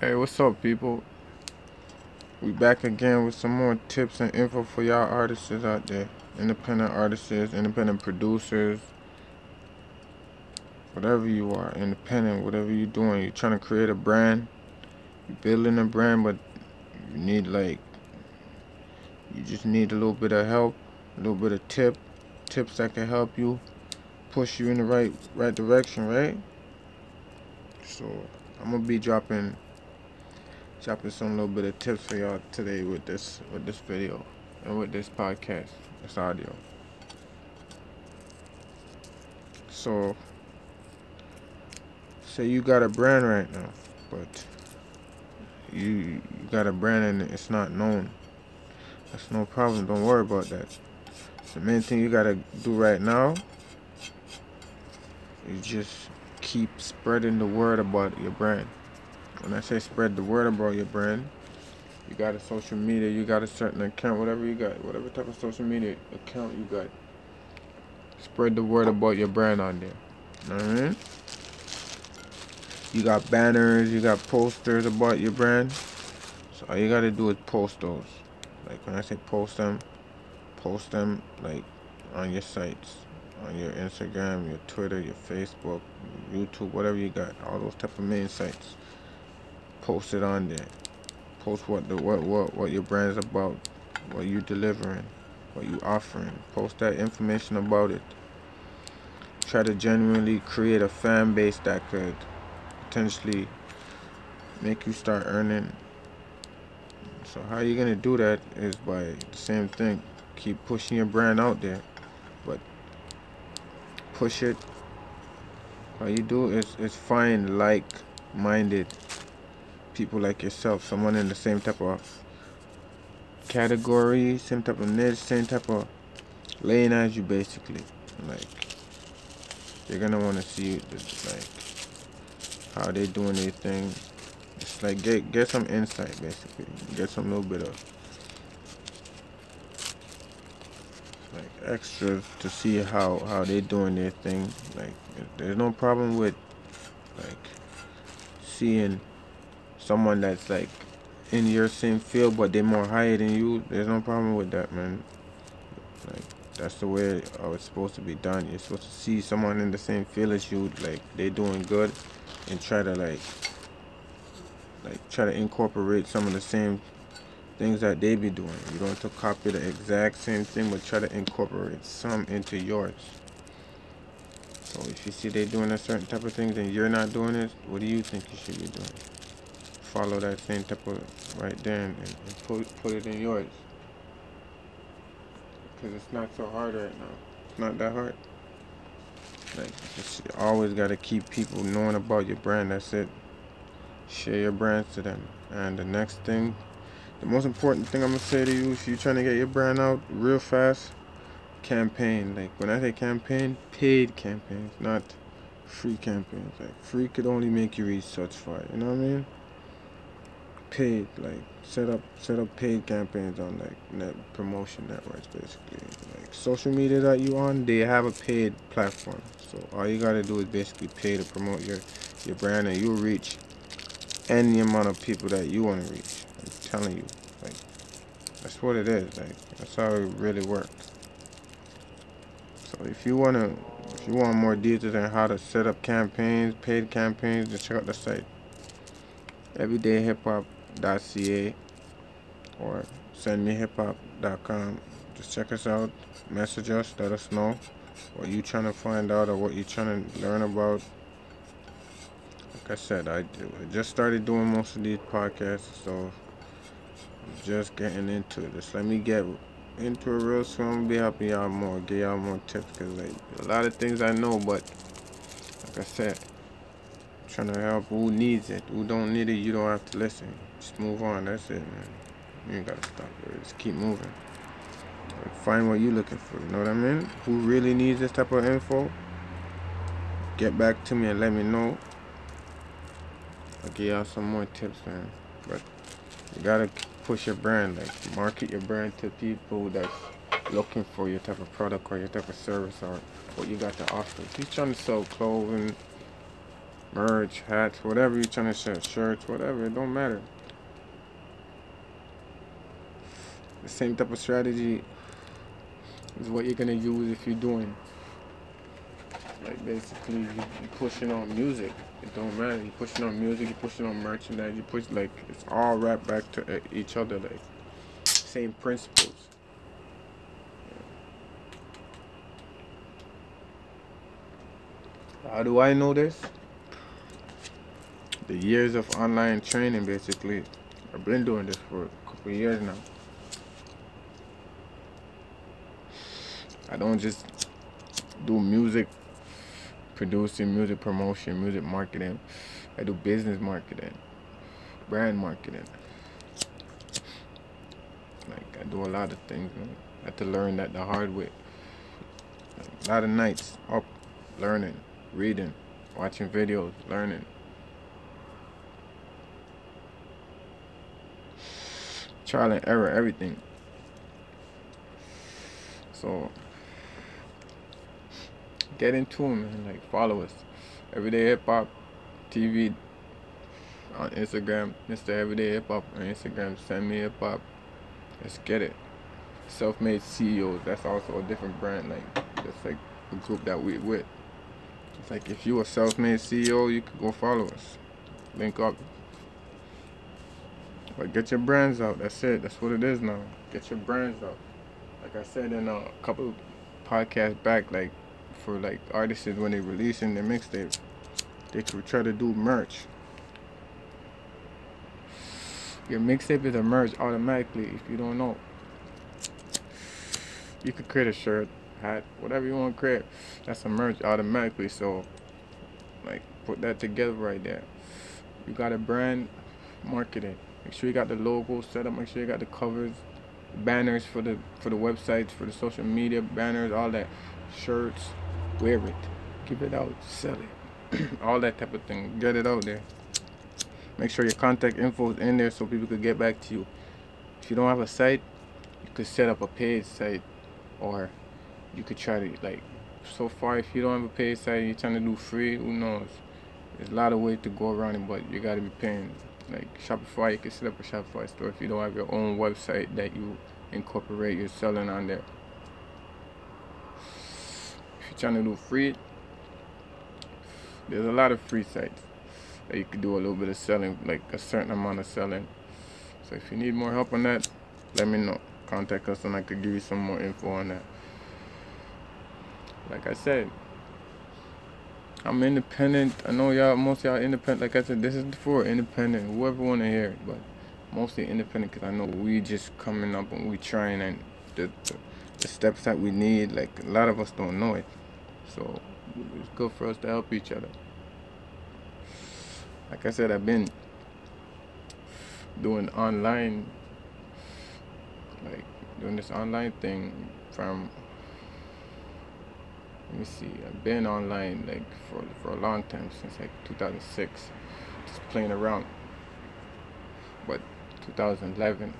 Hey, what's up, people? We back again with some more tips and info for y'all artists out there. Independent artists, independent producers, whatever you are, independent, whatever you're doing. You're trying to create a brand, you're building a brand, but you need like, you just need a little bit of help, a little bit of tip, tips that can help you push you in the right right direction, right? So I'm gonna be dropping dropping some little bit of tips for y'all today with this with this video and with this podcast, this audio. So say you got a brand right now, but you you got a brand and it's not known. That's no problem. Don't worry about that. The main thing you gotta do right now is just keep spreading the word about your brand. When I say spread the word about your brand, you got a social media, you got a certain account, whatever you got, whatever type of social media account you got, spread the word about your brand on there. You? You got banners, you got posters about your brand. So all you gotta do is post those. Like when I say post them, post them like on your sites on your Instagram, your Twitter, your Facebook, YouTube, whatever you got, all those type of main sites. Post it on there. Post what the what what what your brand's about, what you delivering, what you offering. Post that information about it. Try to genuinely create a fan base that could potentially make you start earning. So how you gonna do that is by the same thing. Keep pushing your brand out there, but push it. All you do is, is find like-minded people like yourself, someone in the same type of category, same type of niche, same type of lane as you basically. Like you're gonna wanna see like how they doing their thing. It's like get get some insight basically. Get some little bit of like extras to see how how they doing their thing. Like there's no problem with like seeing someone that's like in your same field but they're more higher than you. There's no problem with that, man. Like that's the way it's supposed to be done. You're supposed to see someone in the same field as you, like they're doing good, and try to like like try to incorporate some of the same things that they be doing. You don't have to copy the exact same thing, but try to incorporate some into yours. So if you see they doing a certain type of things and you're not doing it, what do you think you should be doing? Follow that same type right there and, and put, put it in yours. Because it's not so hard right now. It's not that hard. Like, just, you always got to keep people knowing about your brand. That's it. Share your brands to them. And the next thing the most important thing I'm gonna say to you if you're trying to get your brand out real fast, campaign. Like when I say campaign, paid campaigns, not free campaigns. Like free could only make you reach such far. You know what I mean? Paid, like set up set up paid campaigns on like net promotion networks basically. Like social media that you on, they have a paid platform. So all you gotta do is basically pay to promote your your brand and you'll reach any amount of people that you wanna reach I'm telling you. Like, that's what it is. Like, that's how it really works. So if you wanna, if you want more details on how to set up campaigns, paid campaigns, just check out the site. Everydayhiphop.ca or sendmehiphop.com. Just check us out, message us, let us know what you trying to find out or what you trying to learn about. Like I said, I just started doing most of these podcasts, so just getting into it. Just let me get into it real soon. I'm be helping y'all more, get y'all more tips, cause like a lot of things I know, but like I said, I'm trying to help who needs it. Who don't need it, you don't have to listen. Just move on. That's it, man. You ain't gotta stop. It. Just keep moving. Like, find what you're looking for. You know what I mean? Who really needs this type of info? Get back to me and let me know. I'll give y'all some more tips, man. But you gotta push your brand, like market your brand to people that's looking for your type of product or your type of service or what you got to offer. If you're trying to sell clothing, merch, hats, whatever you're trying to sell, shirts, whatever, it don't matter. The same type of strategy is what you're gonna use if you're doing like basically you, you pushing on music. It don't matter. You're pushing on music. You're pushing on merchandise. You push like it's all wrapped back to uh, each other. Like same principles. How do I know this? The years of online training, basically. I've been doing this for a couple years now. I don't just do music producing, music promotion, music marketing. I do business marketing, brand marketing. Like I do a lot of things. Man. I had to learn that the hard way. Like, a lot of nights up, learning, reading, watching videos, learning. Trial and error, everything. So get into them and like follow us. Everyday Hip Hop TV on Instagram, Mr. Everyday Hip Hop on Instagram. Send me hip hop. Let's get it. Self-made CEOs. That's also a different brand. Like that's like a group that we with. It's like if you a self-made CEO, you could go follow us. Link up. But get your brands out. That's it. That's what it is now. Get your brands out. Like I said in a couple podcasts back, like for like artists when they releasing their mixtape, they could try to do merch. Your mixtape is a merch automatically if you don't know. You could create a shirt, hat, whatever you want to create. That's a merch automatically. So, like, put that together right there. You got a brand, marketing. Make sure you got the logo set up. Make sure you got the covers, banners for the for the websites, for the social media banners, all that, shirts, wear it, give it out, sell it, all that type of thing. Get it out there. Make sure your contact info is in there so people could get back to you. If you don't have a site, you could set up a paid site, or you could try to like. So far, if you don't have a paid site, you're trying to do free. Who knows? There's a lot of ways to go around it, but you gotta be paying. Like Shopify, you can set up a Shopify store if you don't have your own website that you incorporate your selling on there If you're trying to do free, there's a lot of free sites that you can do a little bit of selling, like a certain amount of selling. So if you need more help on that, let me know. Contact us and I could give you some more info on that. Like I said, I'm independent. I know y'all, most y'all independent. Like I said, this is for independent. Whoever want to hear it, but mostly independent because I know we just coming up and we trying and the, the, the steps that we need. Like a lot of us don't know it. So it's good for us to help each other. Like I said, I've been doing online, like doing this online thing from. Let me see. I've been online like for for a long time since like 2006, just playing around. But 2011,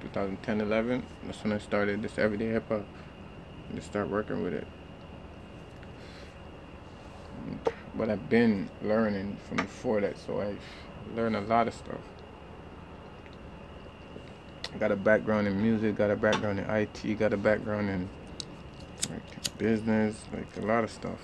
2010, 11, that's when I started this everyday hip hop and to start working with it but I've been learning from before that, so I've learned a lot of stuff. I got a background in music, got a background in IT, got a background in like business, like a lot of stuff.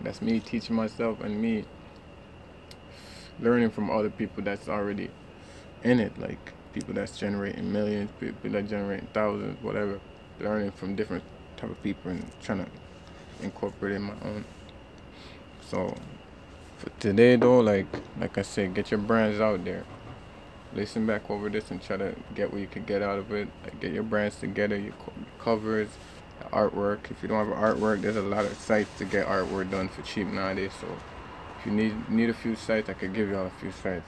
That's me teaching myself and me learning from other people that's already in it, like people that's generating millions, people that generating thousands, whatever. Learning from different type of people and trying to incorporate in my own. So for today though, like like I said, get your brands out there. Listen back over this and try to get what you can get out of it. Like get your brands together, your, co- covers, artwork. If you don't have artwork, there's a lot of sites to get artwork done for cheap nowadays. So if you need need a few sites, I could give y'all a few sites.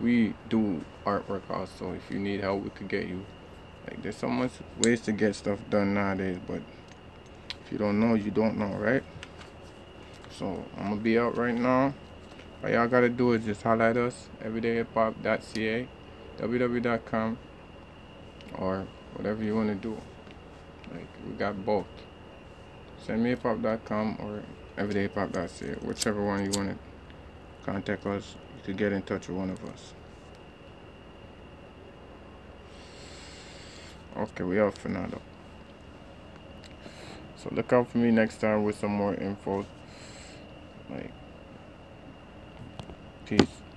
We do artwork also. If you need help, we could get you. Like there's so much ways to get stuff done nowadays, but if you don't know, you don't know, right? So I'm gonna be out right now. All y'all gotta do is just highlight us everydayhiphop.ca, www.com, or whatever you wanna do. Like we got both. Send me hiphop.com or everydayhiphop.ca. Whichever one you want to contact us, you could get in touch with one of us. Okay, we out for now though. So look out for me next time with some more info. Like, Peace.